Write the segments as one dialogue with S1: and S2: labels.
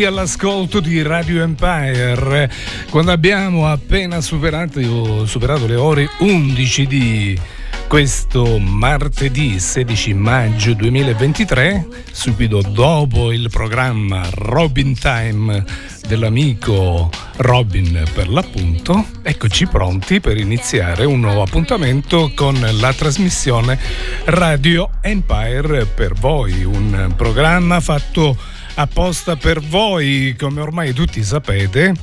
S1: Ben ritrovati all'ascolto di Radio Empire. Quando abbiamo appena superato, superato le ore 11 di questo martedì 16 maggio 2023, subito dopo il programma Robin Time dell'amico Robin per l'appunto, eccoci pronti per iniziare un nuovo appuntamento con la trasmissione Radio Empire. Per voi, un programma fatto apposta per voi, come ormai tutti sapete.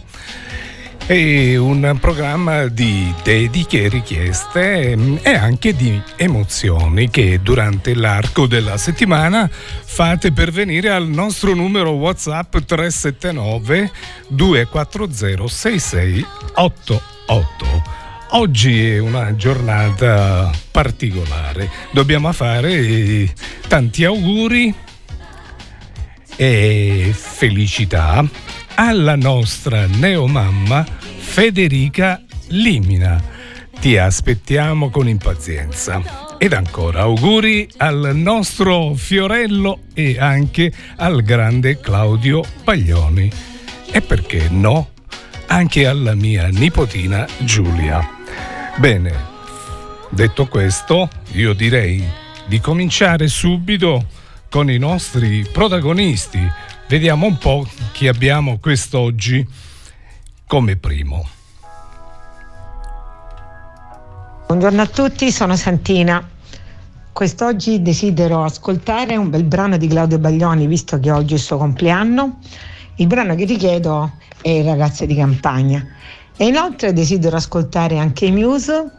S1: È un programma di dediche richieste mm, e anche di emozioni che durante l'arco della settimana fate pervenire al nostro numero WhatsApp 379 240 6688. Oggi è una giornata particolare, dobbiamo fare tanti auguri e felicità alla nostra neomamma Federica Limina. Ti aspettiamo con impazienza. Ed ancora auguri al nostro Fiorello e anche al grande Claudio Paglioni. E perché no? Anche alla mia nipotina Giulia. Bene, detto questo, io direi di cominciare subito con i nostri protagonisti. Vediamo un po' chi abbiamo quest'oggi come primo.
S2: Buongiorno a tutti, sono Santina. Quest'oggi desidero ascoltare un bel brano di Claudio Baglioni, visto che oggi è il suo compleanno. Il brano che richiedo è Ragazze di campagna. E inoltre desidero ascoltare anche i Muse.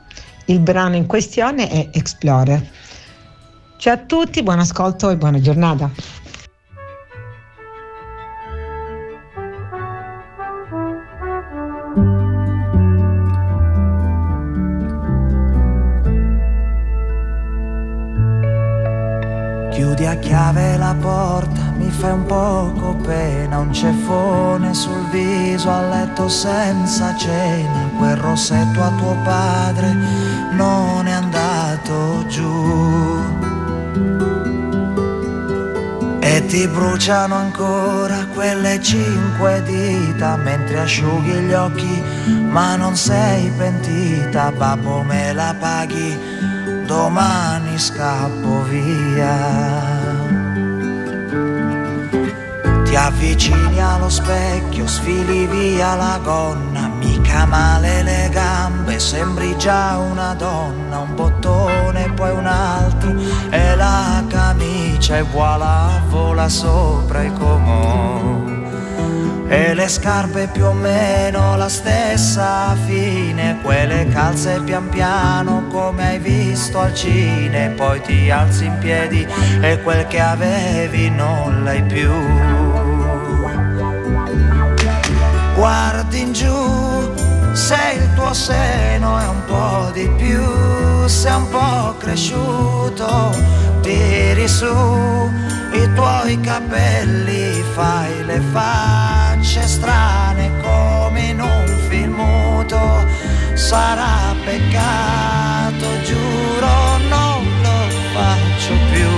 S2: Il brano in questione è Explorer. Ciao a tutti, buon ascolto e buona giornata.
S3: Chiudi a chiave la porta, mi fai un poco pena, un ceffone sul viso a letto senza cena, quel rossetto a tuo padre non è andato giù. E ti bruciano ancora quelle cinque dita mentre asciughi gli occhi, ma non sei pentita, babbo me la paghi, domani scappo via. Ti avvicini allo specchio, sfili via la gonna, mica male le gambe, sembri già una donna, un bottone poi un altro e la camicia e voilà vola sopra i comò. E le scarpe più o meno la stessa fine, quelle calze pian piano come hai visto al cine, poi ti alzi in piedi e quel che avevi non l'hai più. Guardi in giù, se il tuo seno è un po' di più, sei un po' cresciuto, tiri su i tuoi capelli, fai le facce strane come in un film muto, sarà peccato, giuro non lo faccio più,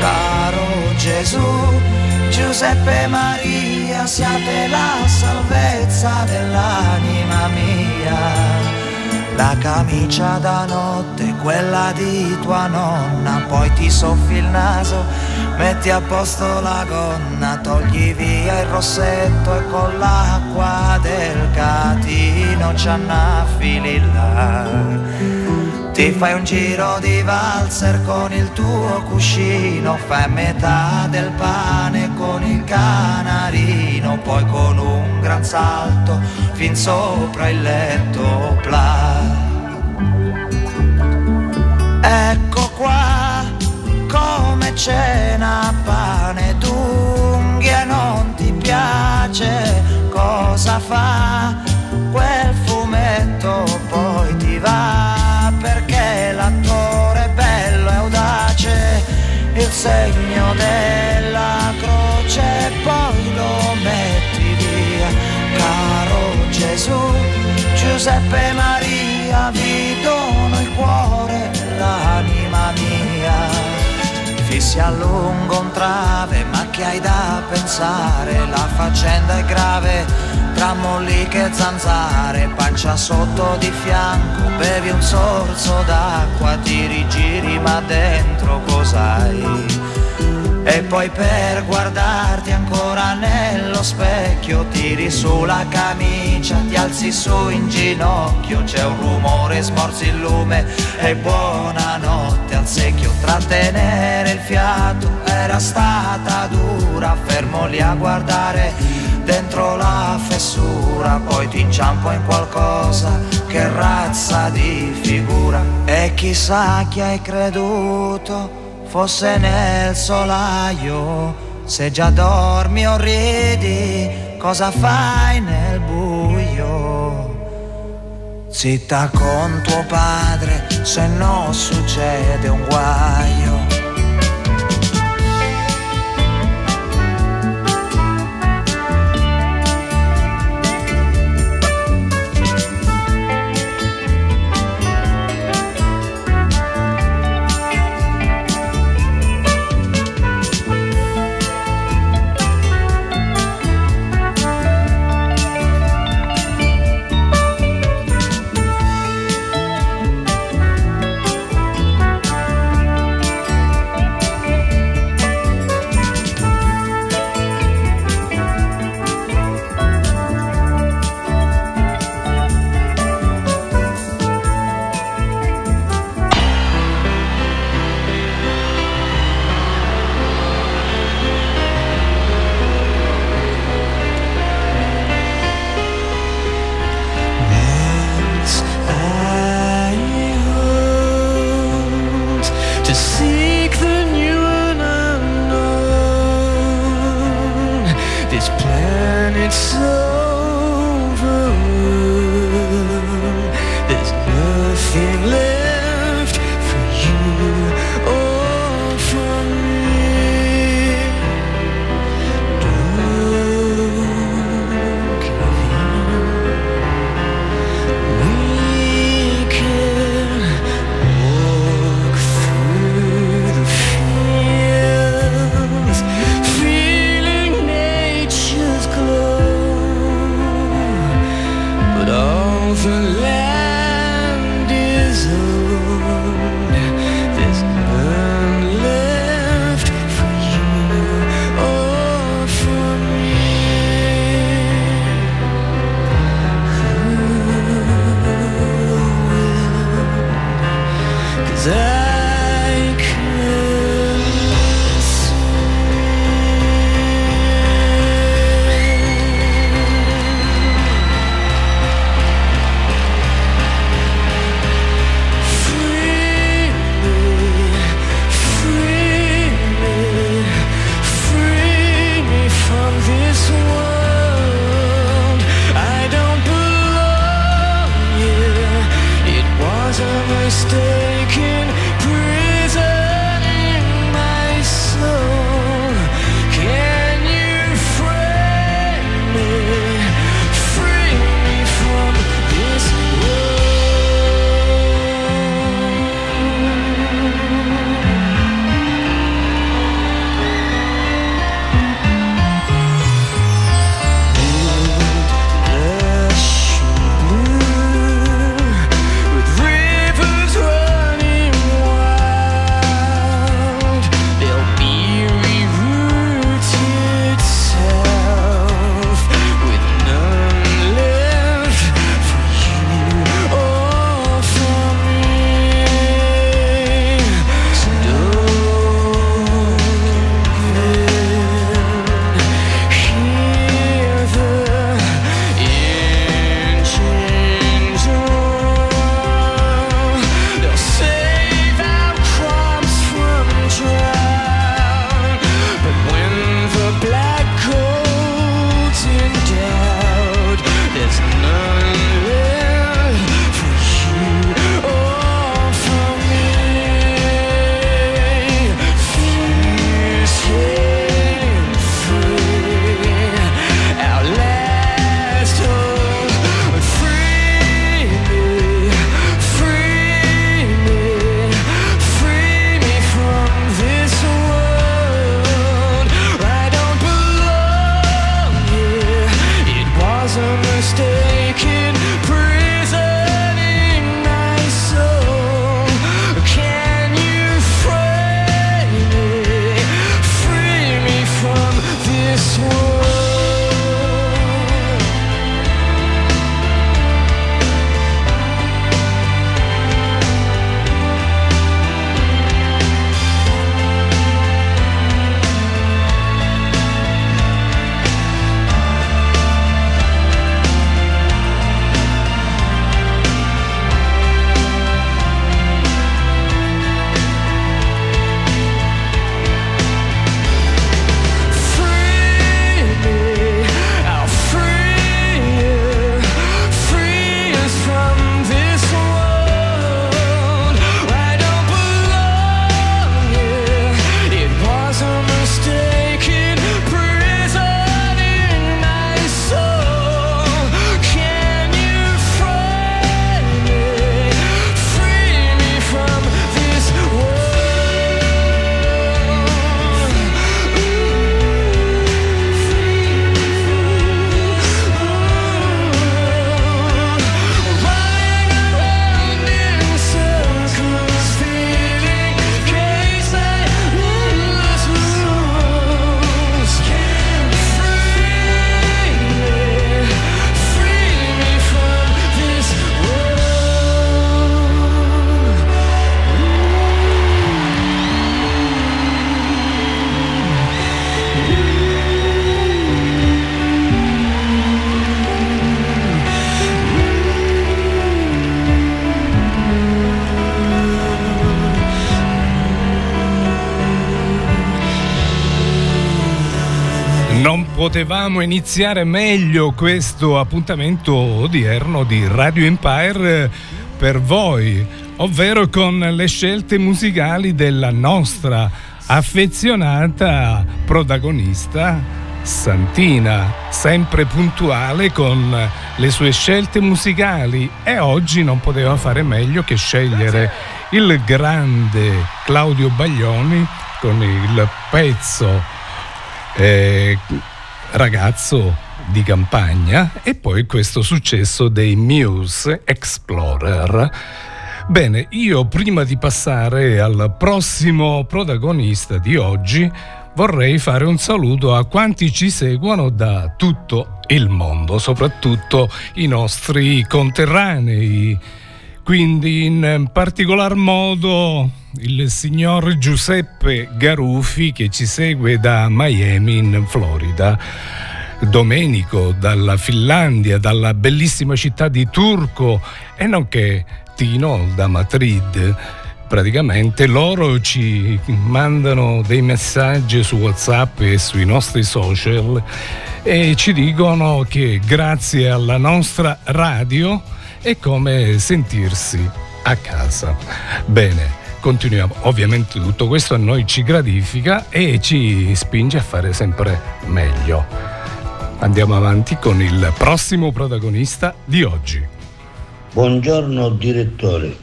S3: caro Gesù, Giuseppe Maria, siate la salvezza dell'anima mia. La camicia da notte, quella di tua nonna, poi ti soffi il naso, metti a posto la gonna, togli via il rossetto e con l'acqua del catino ci annafili là. Ti fai un giro di valzer con il tuo cuscino, fai metà del pane con il canarino, poi con un gran salto fin sopra il letto pla. Ecco qua come cena pane d'unghie non ti piace cosa fa quel fumetto poi ti va segno della croce poi lo metti via. Caro Gesù Giuseppe Maria vi dono il cuore l'anima mia si allunga un trave, ma che hai da pensare? La faccenda è grave, tra molliche e zanzare, pancia sotto di fianco, bevi un sorso d'acqua, ti rigiri ma dentro cos'hai? E poi per guardarti ancora nello specchio tiri su la camicia, ti alzi su in ginocchio, c'è un rumore, smorzi il lume e buonanotte al secchio. Trattenere il fiato era stata dura, fermo lì a guardare dentro la fessura, poi ti inciampo in qualcosa che razza di figura. E chissà chi hai creduto fosse nel solaio, se già dormi o ridi, cosa fai nel buio? Zitta con tuo padre, se no succede un guaio.
S4: this planet's over. There's nothing left.
S1: Potevamo iniziare meglio questo appuntamento odierno di Radio Empire per voi, ovvero con le scelte musicali della nostra affezionata protagonista Santina, sempre puntuale con le sue scelte musicali. E oggi non poteva fare meglio che scegliere il grande Claudio Baglioni con il pezzo eh, ragazzo di campagna e poi questo successo dei Muse Explorer. Bene, io prima di passare al prossimo protagonista di oggi vorrei fare un saluto a quanti ci seguono da tutto il mondo, soprattutto i nostri conterranei. Quindi in particolar modo il signor Giuseppe Garufi che ci segue da Miami in Florida. Domenico dalla Finlandia, dalla bellissima città di Turco e nonché Tino da Madrid. Praticamente loro ci mandano dei messaggi su WhatsApp e sui nostri social e ci dicono che grazie alla nostra radio è come sentirsi a casa. Bene, continuiamo. Ovviamente tutto questo a noi ci gratifica e ci spinge a fare sempre meglio. Andiamo avanti con il prossimo protagonista di oggi.
S5: Buongiorno direttore,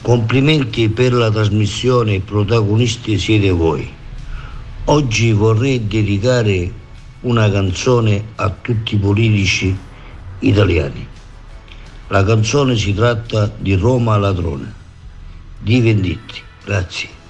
S5: complimenti per la trasmissione, protagonisti siete voi. Oggi vorrei dedicare una canzone a tutti i politici italiani. La canzone si tratta di Roma Ladrone di Venditti. Grazie.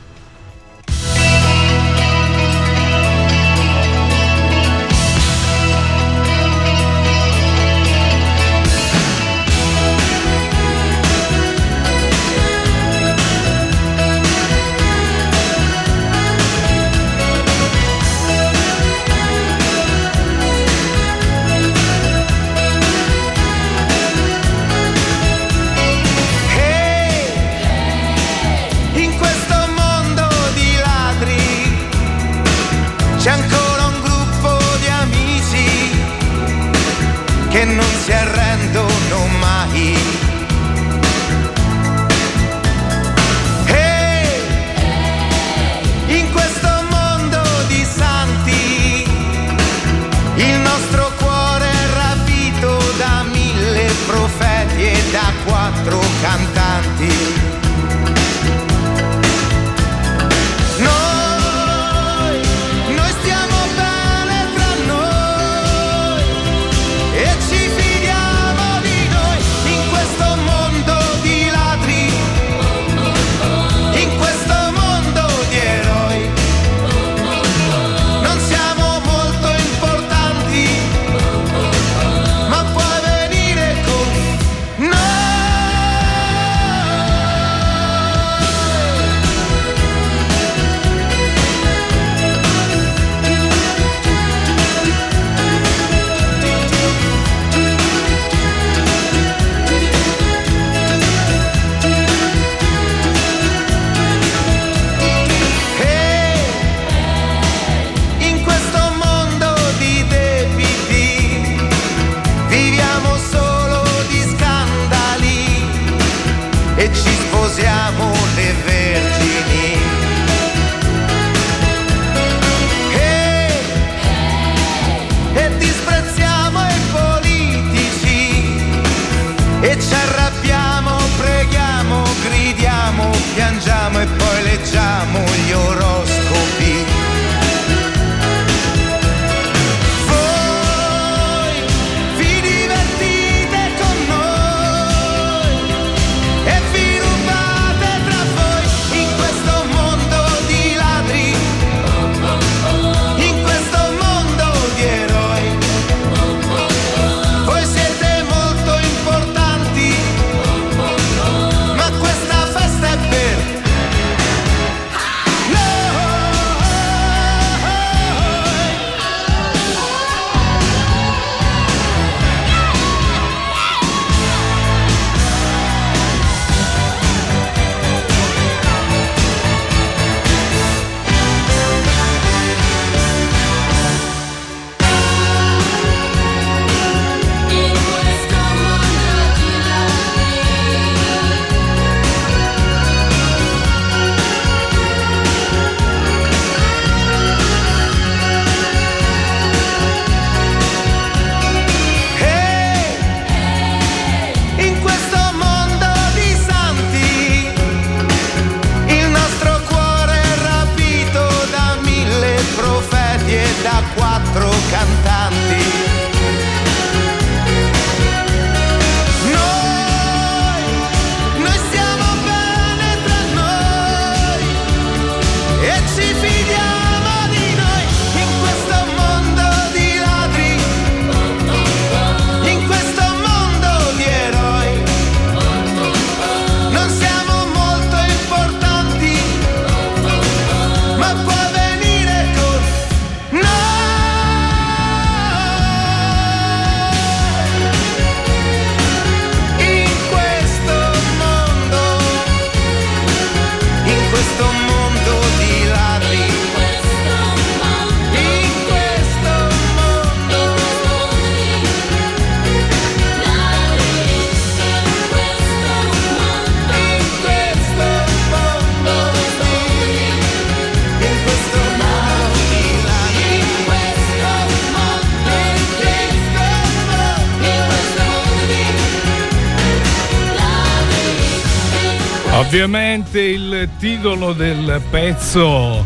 S1: Ovviamente il titolo del pezzo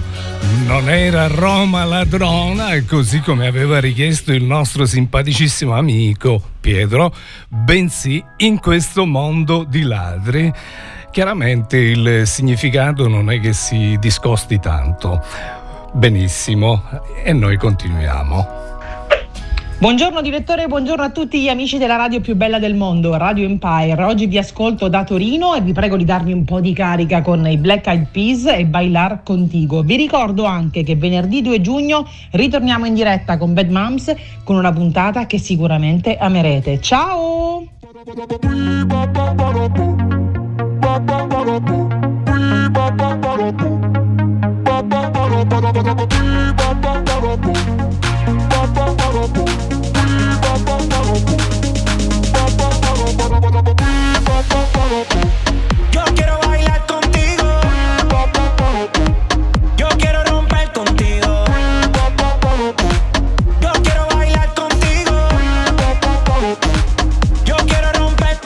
S1: non era Roma ladrona, così come aveva richiesto il nostro simpaticissimo amico Pietro, bensì In questo mondo di ladri. Chiaramente il significato non è che si discosti tanto. Benissimo, e noi continuiamo.
S6: Buongiorno direttore, buongiorno a tutti gli amici della radio più bella del mondo, Radio Empire. Oggi vi ascolto da Torino e vi prego di darmi un po' di carica con i Black Eyed Peas e Bailar Contigo. Vi ricordo anche che venerdì 2 giugno ritorniamo in diretta con Bad Moms con una puntata che sicuramente amerete. Ciao!
S7: Yo quiero bailar contigo. Yo quiero romper contigo. Yo quiero bailar contigo. Yo quiero romper.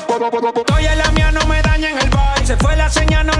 S7: Oye, la mía no me daña en el baile. Se fue la señal.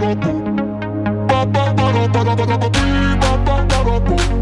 S8: ba ba ba ba ba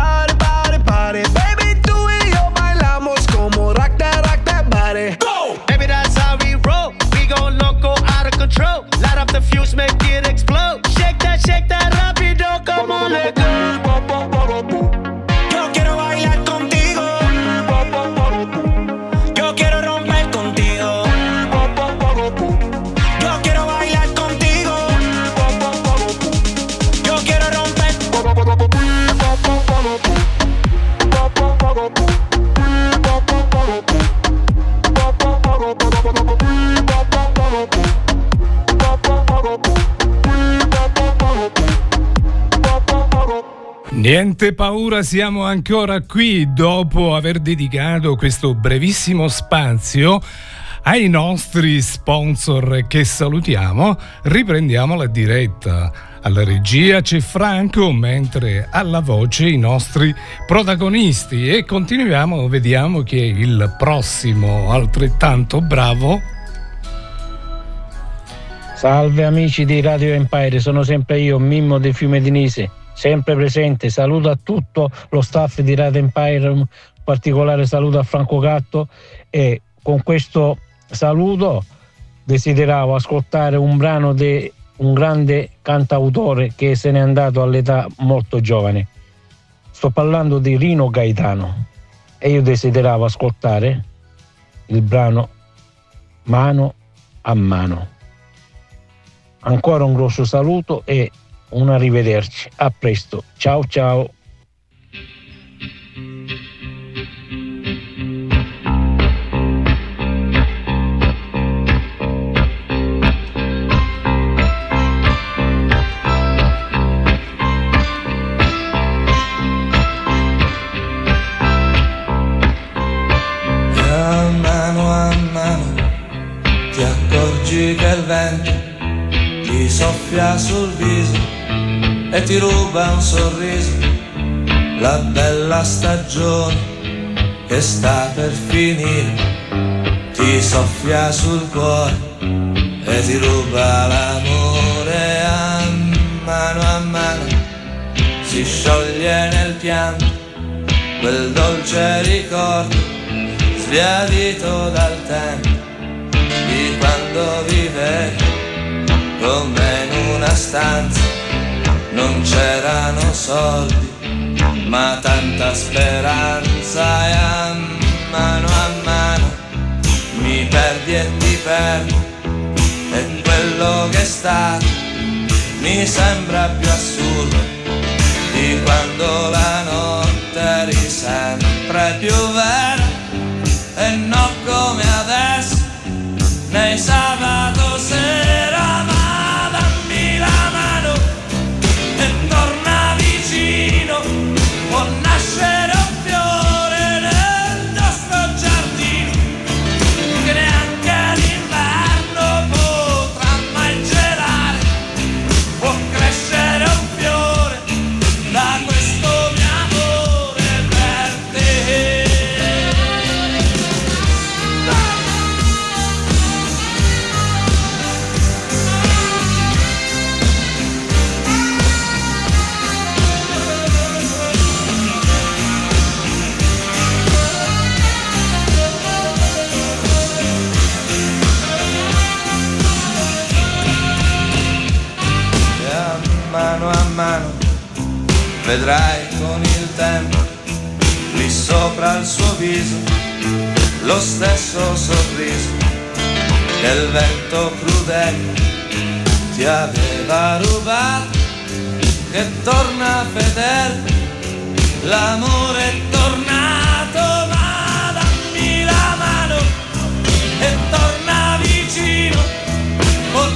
S1: Niente paura, siamo ancora qui dopo aver dedicato questo brevissimo spazio ai nostri sponsor che salutiamo. Riprendiamo la diretta. Alla regia c'è Franco, mentre alla voce i nostri protagonisti e continuiamo, vediamo chi è il prossimo altrettanto bravo
S9: Salve amici di Radio Empire, sono sempre io, Mimmo del Fiume Dinese sempre presente. Saluto a tutto lo staff di Radio Empire, un particolare saluto a Franco Gatto e con questo saluto desideravo ascoltare un brano di un grande cantautore che se n'è andato all'età molto giovane. Sto parlando di Rino Gaetano e io desideravo ascoltare il brano Mano a mano. Ancora un grosso saluto e un arrivederci. A presto. Ciao ciao.
S10: che il vento ti soffia sul viso e ti ruba un sorriso, la bella stagione che sta per finire, ti soffia sul cuore e ti ruba l'amore a mano a mano, si scioglie nel pianto quel dolce ricordo sbiadito dal tempo di quando vivevi come in una stanza, non c'erano soldi, ma tanta speranza e a mano a mano mi perdi e ti perdo e quello che è stato mi sembra più assurdo di quando la notte eri sempre più vera e non come adesso nei sabato sera vedrai con il tempo lì sopra il suo viso lo stesso sorriso che il vento crudele ti aveva rubato che torna fedele l'amore tornato torna vicino può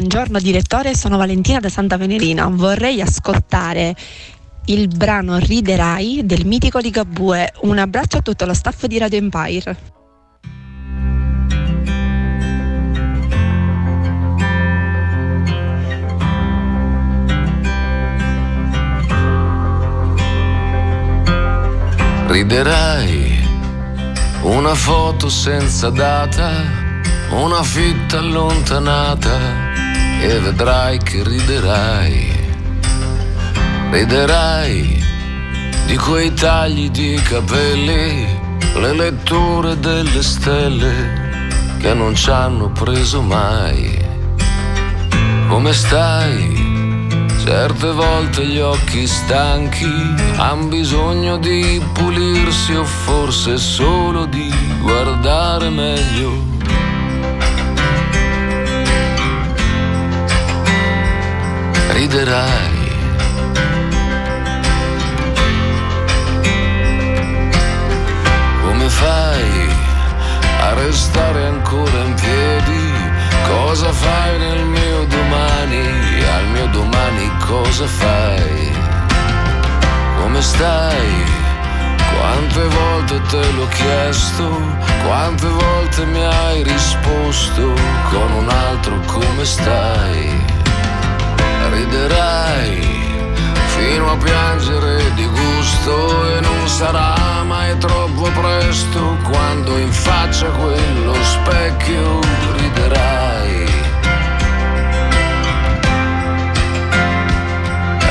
S11: Buongiorno direttore, sono Valentina da Santa Venerina. Vorrei ascoltare il brano Riderai del mitico Ligabue. Un abbraccio a tutto lo staff di Radio Empire.
S4: Riderai una foto senza data, una fitta allontanata e vedrai che riderai. Riderai di quei tagli di capelli, le letture delle stelle che non ci hanno preso mai. Come stai? Certe volte gli occhi stanchi han bisogno di pulirsi o forse solo di guardare meglio. Riderai. Come fai a restare ancora in piedi? Cosa fai nel mio domani? Al mio domani cosa fai? Come stai? Quante volte te l'ho chiesto, quante volte mi hai risposto con un altro come stai? Riderai fino a piangere di gusto e non sarà mai troppo presto quando in faccia quello specchio riderai.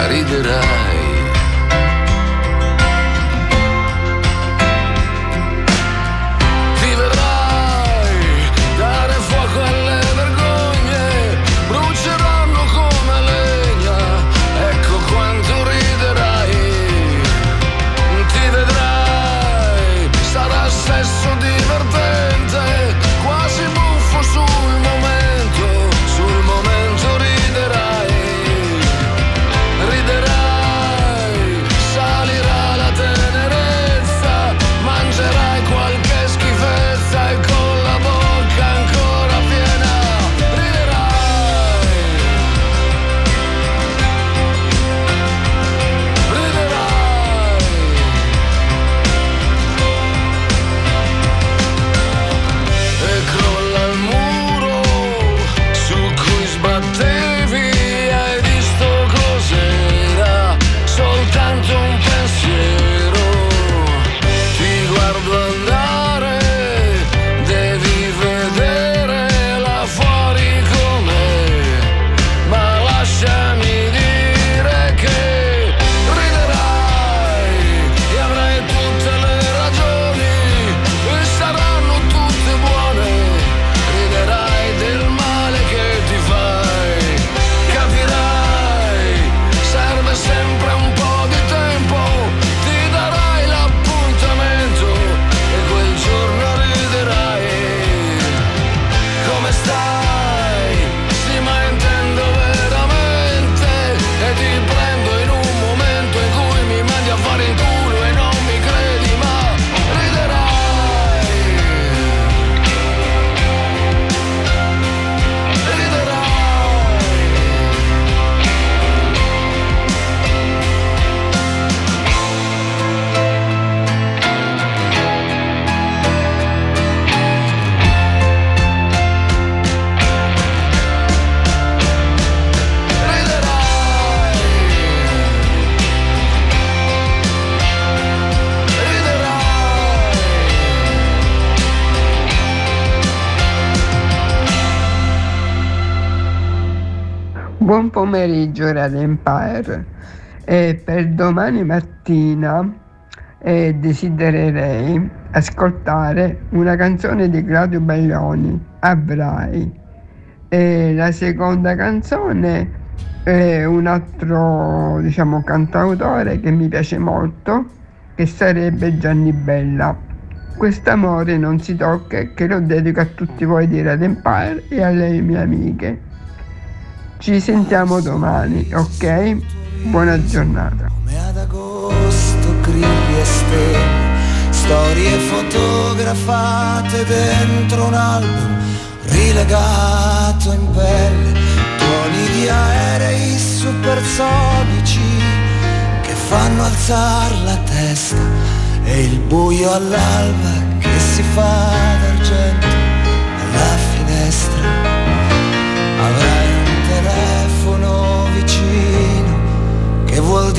S4: Riderai.
S12: Pomeriggio Radio Empire. E per domani mattina eh, desidererei ascoltare una canzone di Claudio Baglioni, Avrai. E la seconda canzone è un altro diciamo, cantautore che mi piace molto, che sarebbe Gianni Bella. Quest'amore non si tocca, che lo dedico a tutti voi di Radio Empire e alle mie amiche. Ci sentiamo domani, ok?
S3: Buona giornata. Come ad agosto, e stelle, storie fotografate dentro un album rilegato in pelle, tuoni di aerei supersonici che fanno alzare la testa e il buio all'alba che si fa d'argento alla finestra.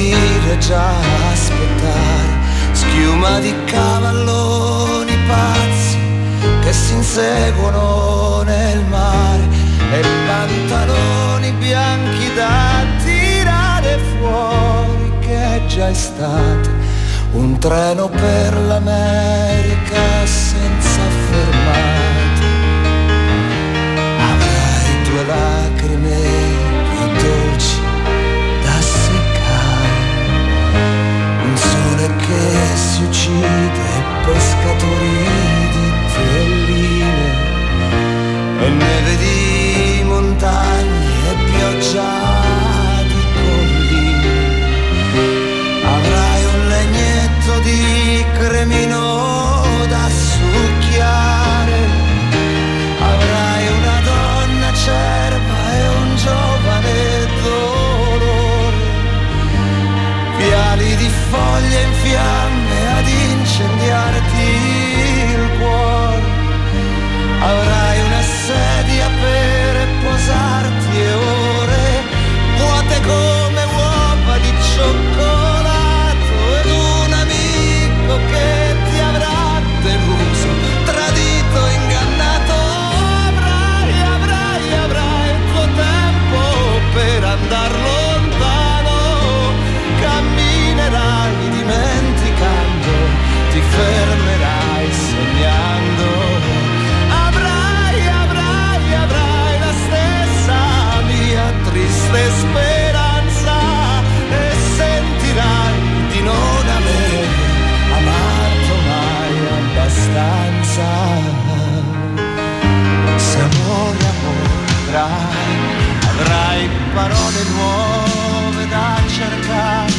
S3: Dire già aspettare, schiuma di cavalloni pazzi che si inseguono nel mare e pantaloni bianchi da tirare fuori che è già estate, un treno per l'America uccide pescatori di telline. E neve di montagne e pioggia di colline. Avrai un legnetto di cremino da succhiare. Avrai una donna cerva e un giovane dolore.
S8: Viali di
S3: foglie in fiamme sarai, avrai
S8: parole nuove da cercare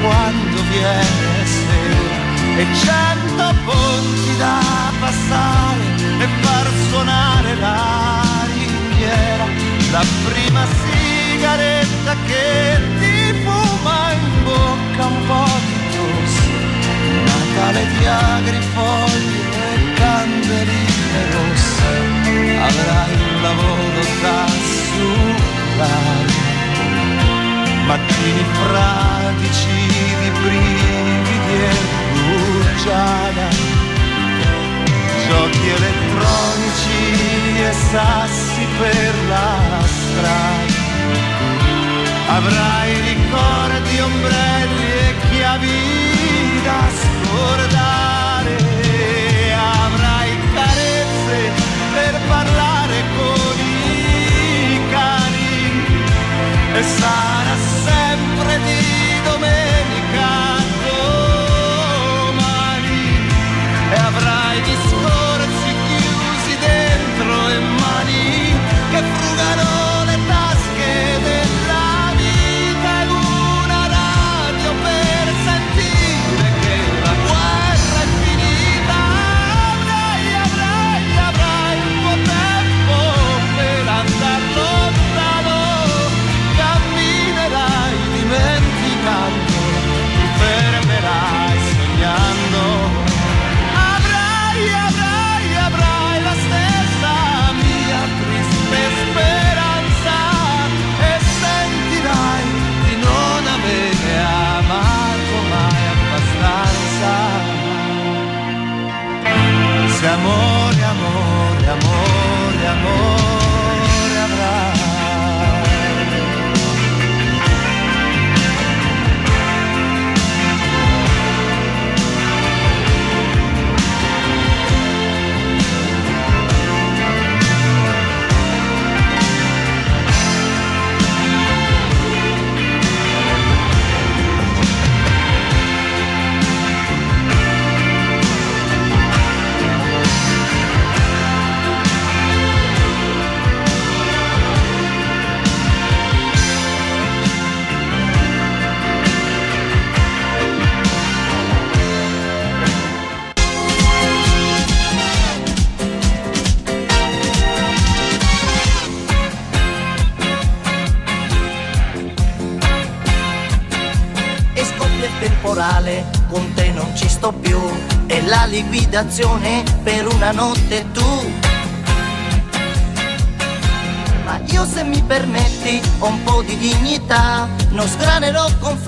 S8: quando viene
S3: sera.
S8: E cento ponti da passare e far suonare la ringhiera, la prima sigaretta che ti fuma in bocca un po' di tosse, Natale di agrifogli
S3: e
S8: candeline rosse, avrai lavoro da sudare, mattini pratici di brividi e bruciata, giochi elettronici e sassi per la strada. Avrai ricordi, ombrelli e chiavi da scordare. e sarà sempre di
S13: abitazione per una notte tu. Ma io se mi permetti un po' di dignità, non sgranerò con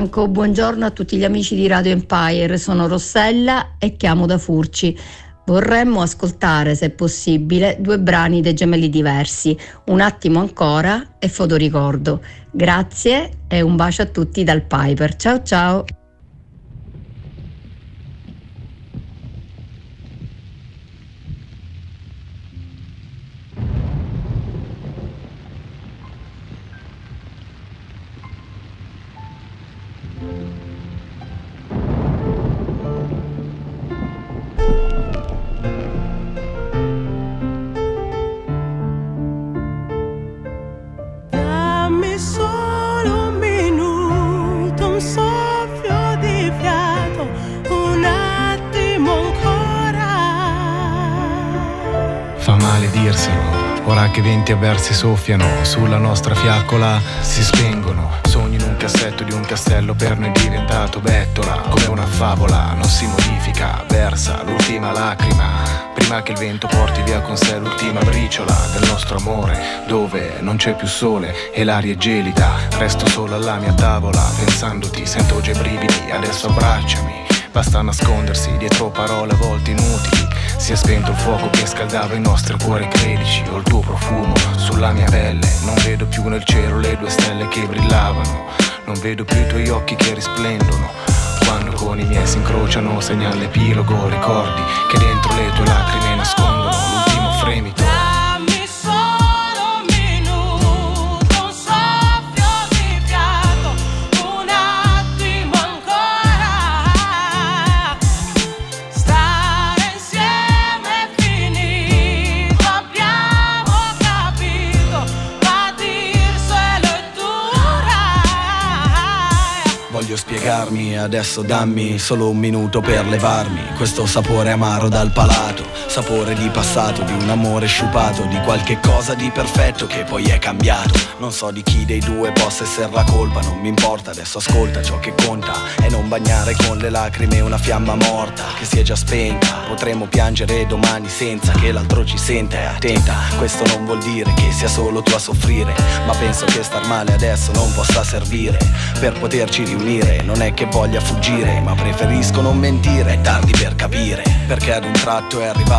S14: Franco, buongiorno a tutti gli amici di Radio Empire, sono Rossella e chiamo da Furci. Vorremmo ascoltare, se possibile, due brani dei gemelli diversi, Un attimo ancora e Fodoricordo. Grazie e un bacio a tutti dal Piper. Ciao ciao!
S15: Venti avversi soffiano sulla nostra fiaccola, si spengono. Sogni in un cassetto di un castello per noi diventato bettola, come una favola, non si modifica, versa l'ultima lacrima. Prima che il vento porti via con sé l'ultima briciola del nostro amore, dove non c'è più sole e l'aria è gelida. Resto solo alla mia tavola, pensandoti, sento già i brividi, adesso abbracciami. Basta nascondersi dietro parole a volte inutili. Si è spento il fuoco che scaldava i nostri cuori credici. Ho il tuo profumo sulla mia pelle. Non vedo più nel cielo le due stelle che brillavano. Non vedo più i tuoi occhi che risplendono. Quando con i miei si incrociano, segna l'epilogo. Ricordi che dentro le tue lacrime nascondono l'ultimo fremito.
S16: Spiegarmi, adesso dammi solo un minuto per levarmi. Questo sapore amaro dal palato, sapore di passato, di un amore sciupato, di qualche cosa di perfetto che poi è cambiato. Non so di chi dei due possa essere la colpa, non mi importa, adesso ascolta ciò che conta e non bagnare con le lacrime una fiamma morta che si è già spenta. Potremmo piangere domani senza che l'altro ci senta, attenta, questo non vuol dire che sia solo tu a soffrire, ma penso che star male adesso non possa servire per poterci riunire. Non è che voglia fuggire, ma preferisco non mentire, è tardi per capire, perché ad un tratto è arrivato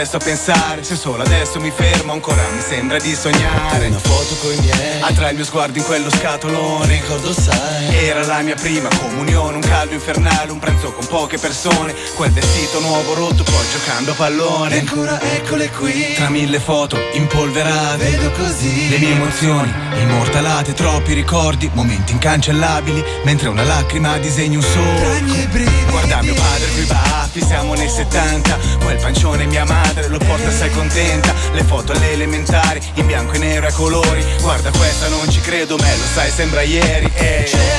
S15: Con stesso a pensare. Se solo adesso mi fermo ancora mi sembra di sognare. Una
S17: foto coi miei.
S15: Attrae il mio sguardo in quello scatolone.
S17: Ricordo sai.
S15: Era la mia prima comunione Un caldo infernale, un pranzo con poche persone. Quel vestito nuovo rotto poi giocando a pallone. E ancora
S17: eccole qui.
S15: Tra mille foto impolverate. Vedo così. Le mie emozioni immortalate Troppi ricordi, momenti incancellabili. Mentre una lacrima disegna un sogno Guarda mio padre coi baffi, siamo nei 70 Quel pancione mia madre lo porta assai contenta Le foto alle elementari, in bianco e nero a colori Guarda questa non ci credo, me lo sai, sembra ieri eh.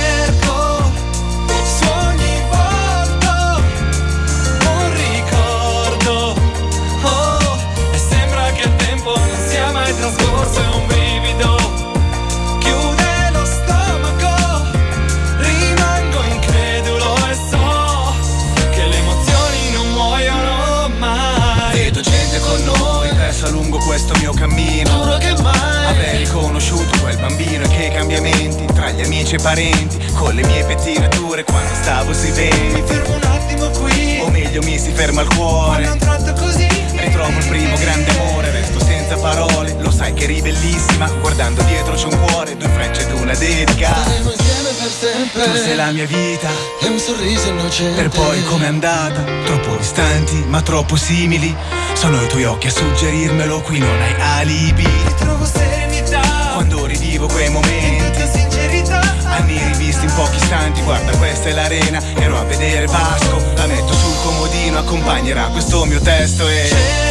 S15: Cambiamenti Tra gli amici e parenti, con le mie pettinature Quando stavo sui venti. Mi fermo
S17: un attimo qui.
S15: O meglio mi si ferma il cuore. Un tratto
S17: così
S15: Ritrovo il primo grande amore, resto senza parole. Lo sai che eri bellissima, guardando dietro c'è un cuore Due frecce ed una dedica. Staremo
S17: insieme per sempre. Tu sei
S15: la mia vita.
S17: E un sorriso innocente. Per poi com'è
S15: andata, troppo distanti ma troppo simili. Sono i tuoi occhi a suggerirmelo, qui non hai alibi.
S17: Trovo serenità
S15: Quando rivivo quei momenti.
S17: Sincerità.
S15: Anni rivisti in pochi istanti, guarda questa è l'arena. Ero a vedere Vasco, la metto sul comodino Accompagnerà questo mio testo e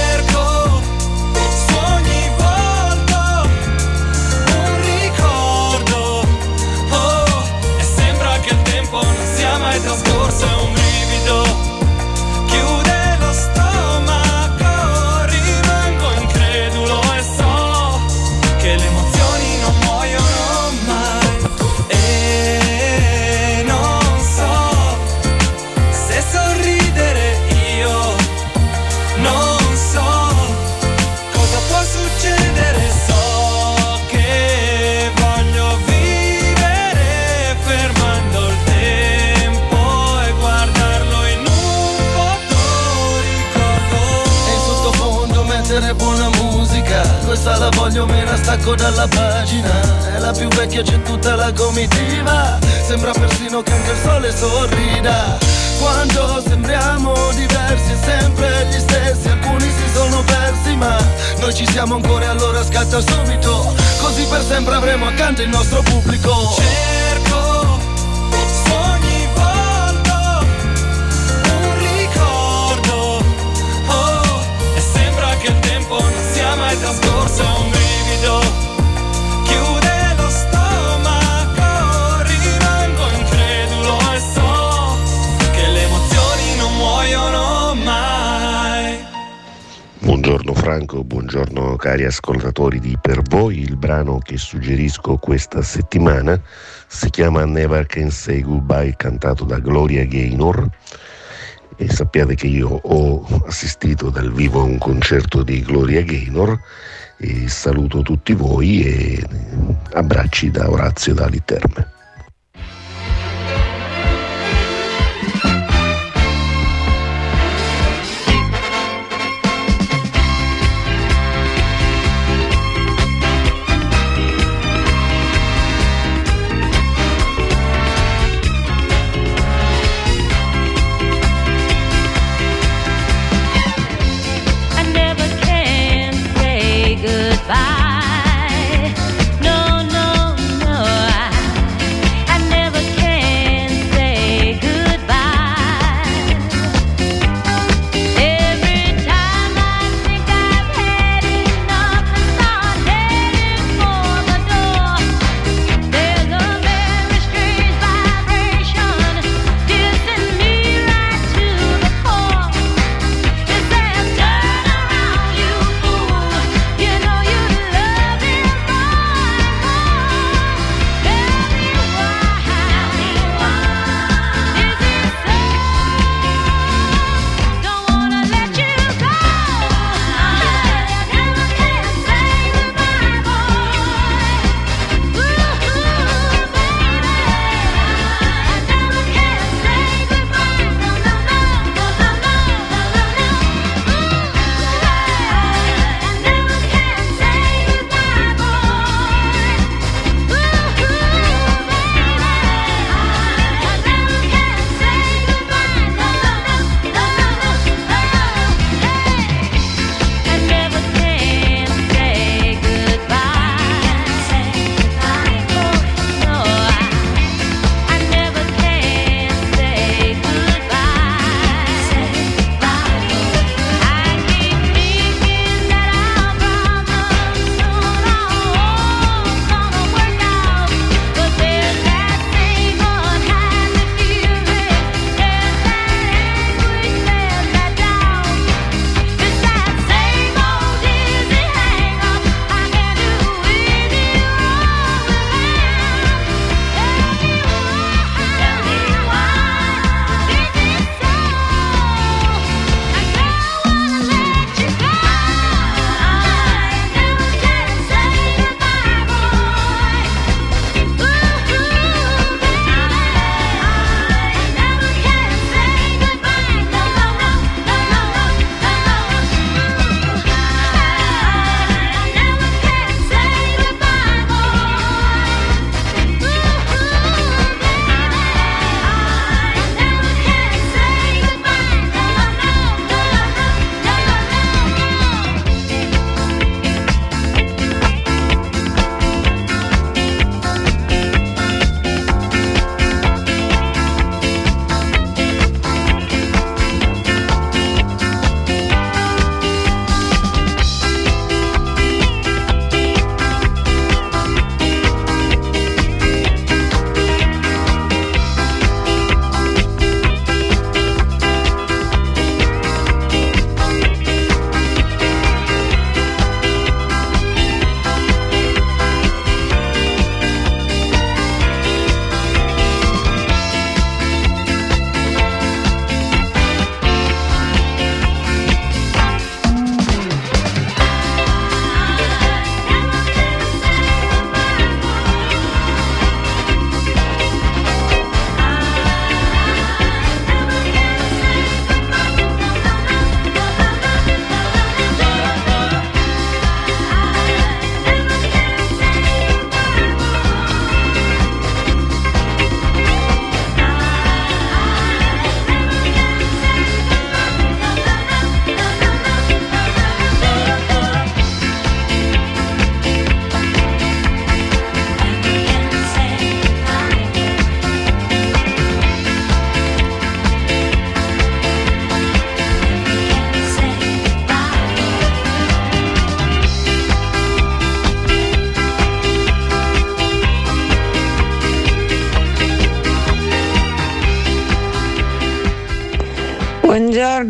S17: stacco dalla pagina. È la più vecchia, c'è tutta la comitiva. Sembra persino che anche il sole sorrida. Quando sembriamo diversi sempre gli stessi. Alcuni si sono persi ma noi ci siamo ancora e allora scatta subito. Così per sempre avremo accanto il nostro pubblico
S18: Franco, buongiorno cari ascoltatori di Per voi. Il brano che suggerisco questa settimana si chiama Never Can Say Goodbye, cantato da Gloria Gaynor. E sappiate che io ho assistito dal vivo a un concerto di Gloria Gaynor e saluto tutti voi e abbracci da Orazio da Literme.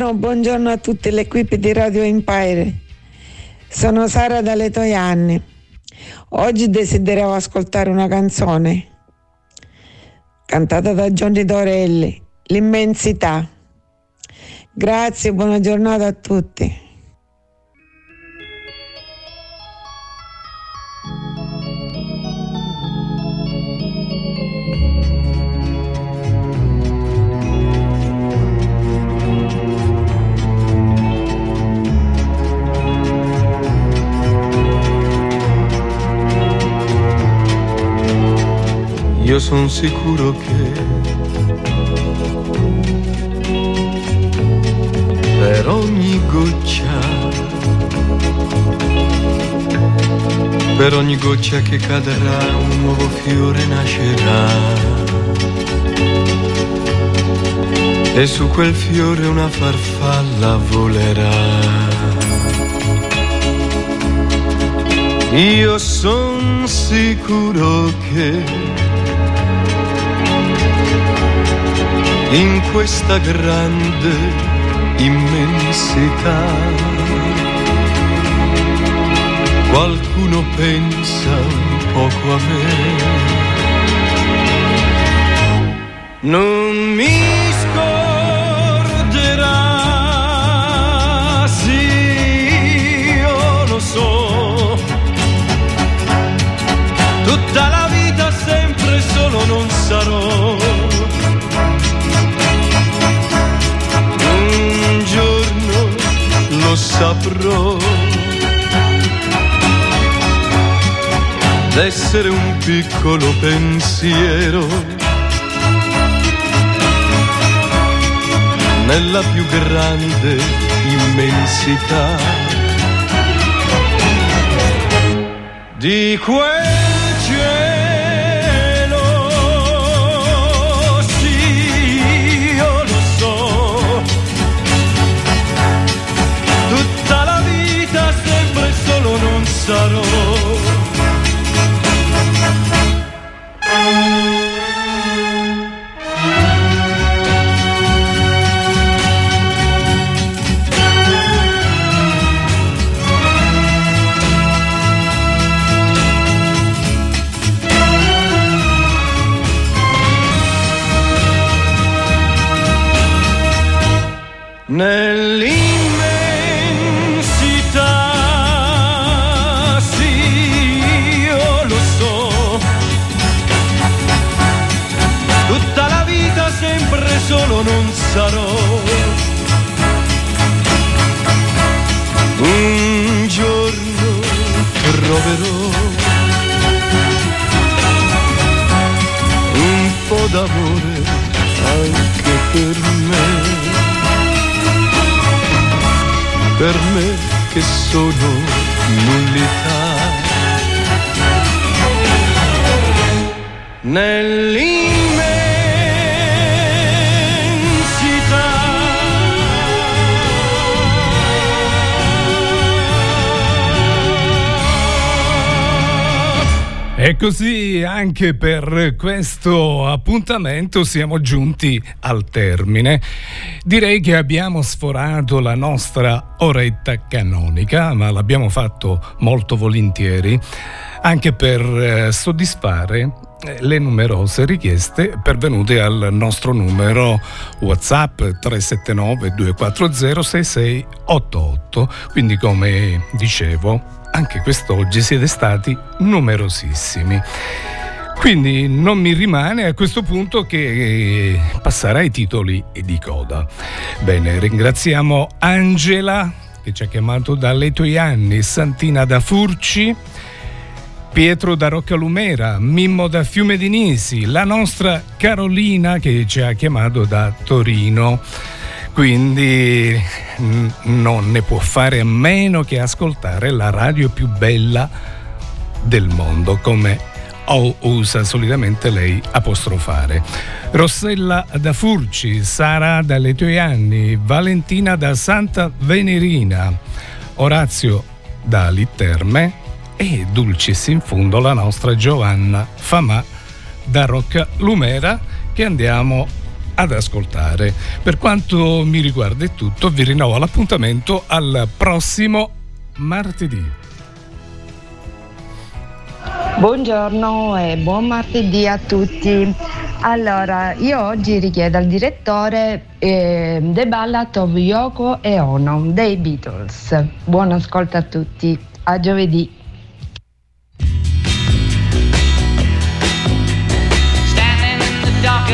S19: Buongiorno, buongiorno a tutte le equipe di Radio Empire. Sono Sara dalle Toianni. Oggi desideravo ascoltare una canzone cantata da Johnny Dorelli, L'immensità. Grazie, buona giornata a tutti.
S20: Io sono sicuro che per ogni goccia, per ogni goccia che cadrà un nuovo fiore nascerà. E su quel fiore una farfalla volerà. Io son sicuro che in questa grande immensità qualcuno pensa un poco a me. Non mi scorderà, sì, io lo so. Tutta la vita sempre solo non sarò. Saprò. D'essere un piccolo pensiero nella più grande immensità di quel non
S1: così anche per questo appuntamento siamo giunti al termine. Direi che abbiamo sforato la nostra oretta canonica, ma l'abbiamo fatto molto volentieri, anche per eh, soddisfare eh, le numerose richieste pervenute al nostro numero WhatsApp 379 240 6688. Quindi come dicevo, anche quest'oggi siete stati numerosissimi. Quindi non mi rimane a questo punto che passare ai titoli di coda. Bene, ringraziamo Angela che ci ha chiamato dalle Toianni, Santina da Furci, Pietro da Roccalumera, Mimmo da Fiume di Nisi, la nostra Carolina che ci ha chiamato da Torino. Quindi non ne può fare a meno che ascoltare la radio più bella del mondo, come usa solitamente lei apostrofare. Rossella da Furci, Sara dalle Toianni, Valentina da Santa Venerina, Orazio da Litterme e dulcis in fondo la nostra Giovanna Famà da Rocca Lumera che andiamo ad ascoltare. Per quanto mi riguarda è tutto, vi rinnovo l'appuntamento al prossimo martedì.
S21: Buongiorno e buon martedì a tutti. Allora, io oggi richiedo al direttore eh, The Ballad of Yoko e Ono dei Beatles. Buon ascolto a tutti, a giovedì.
S22: Standing in the dark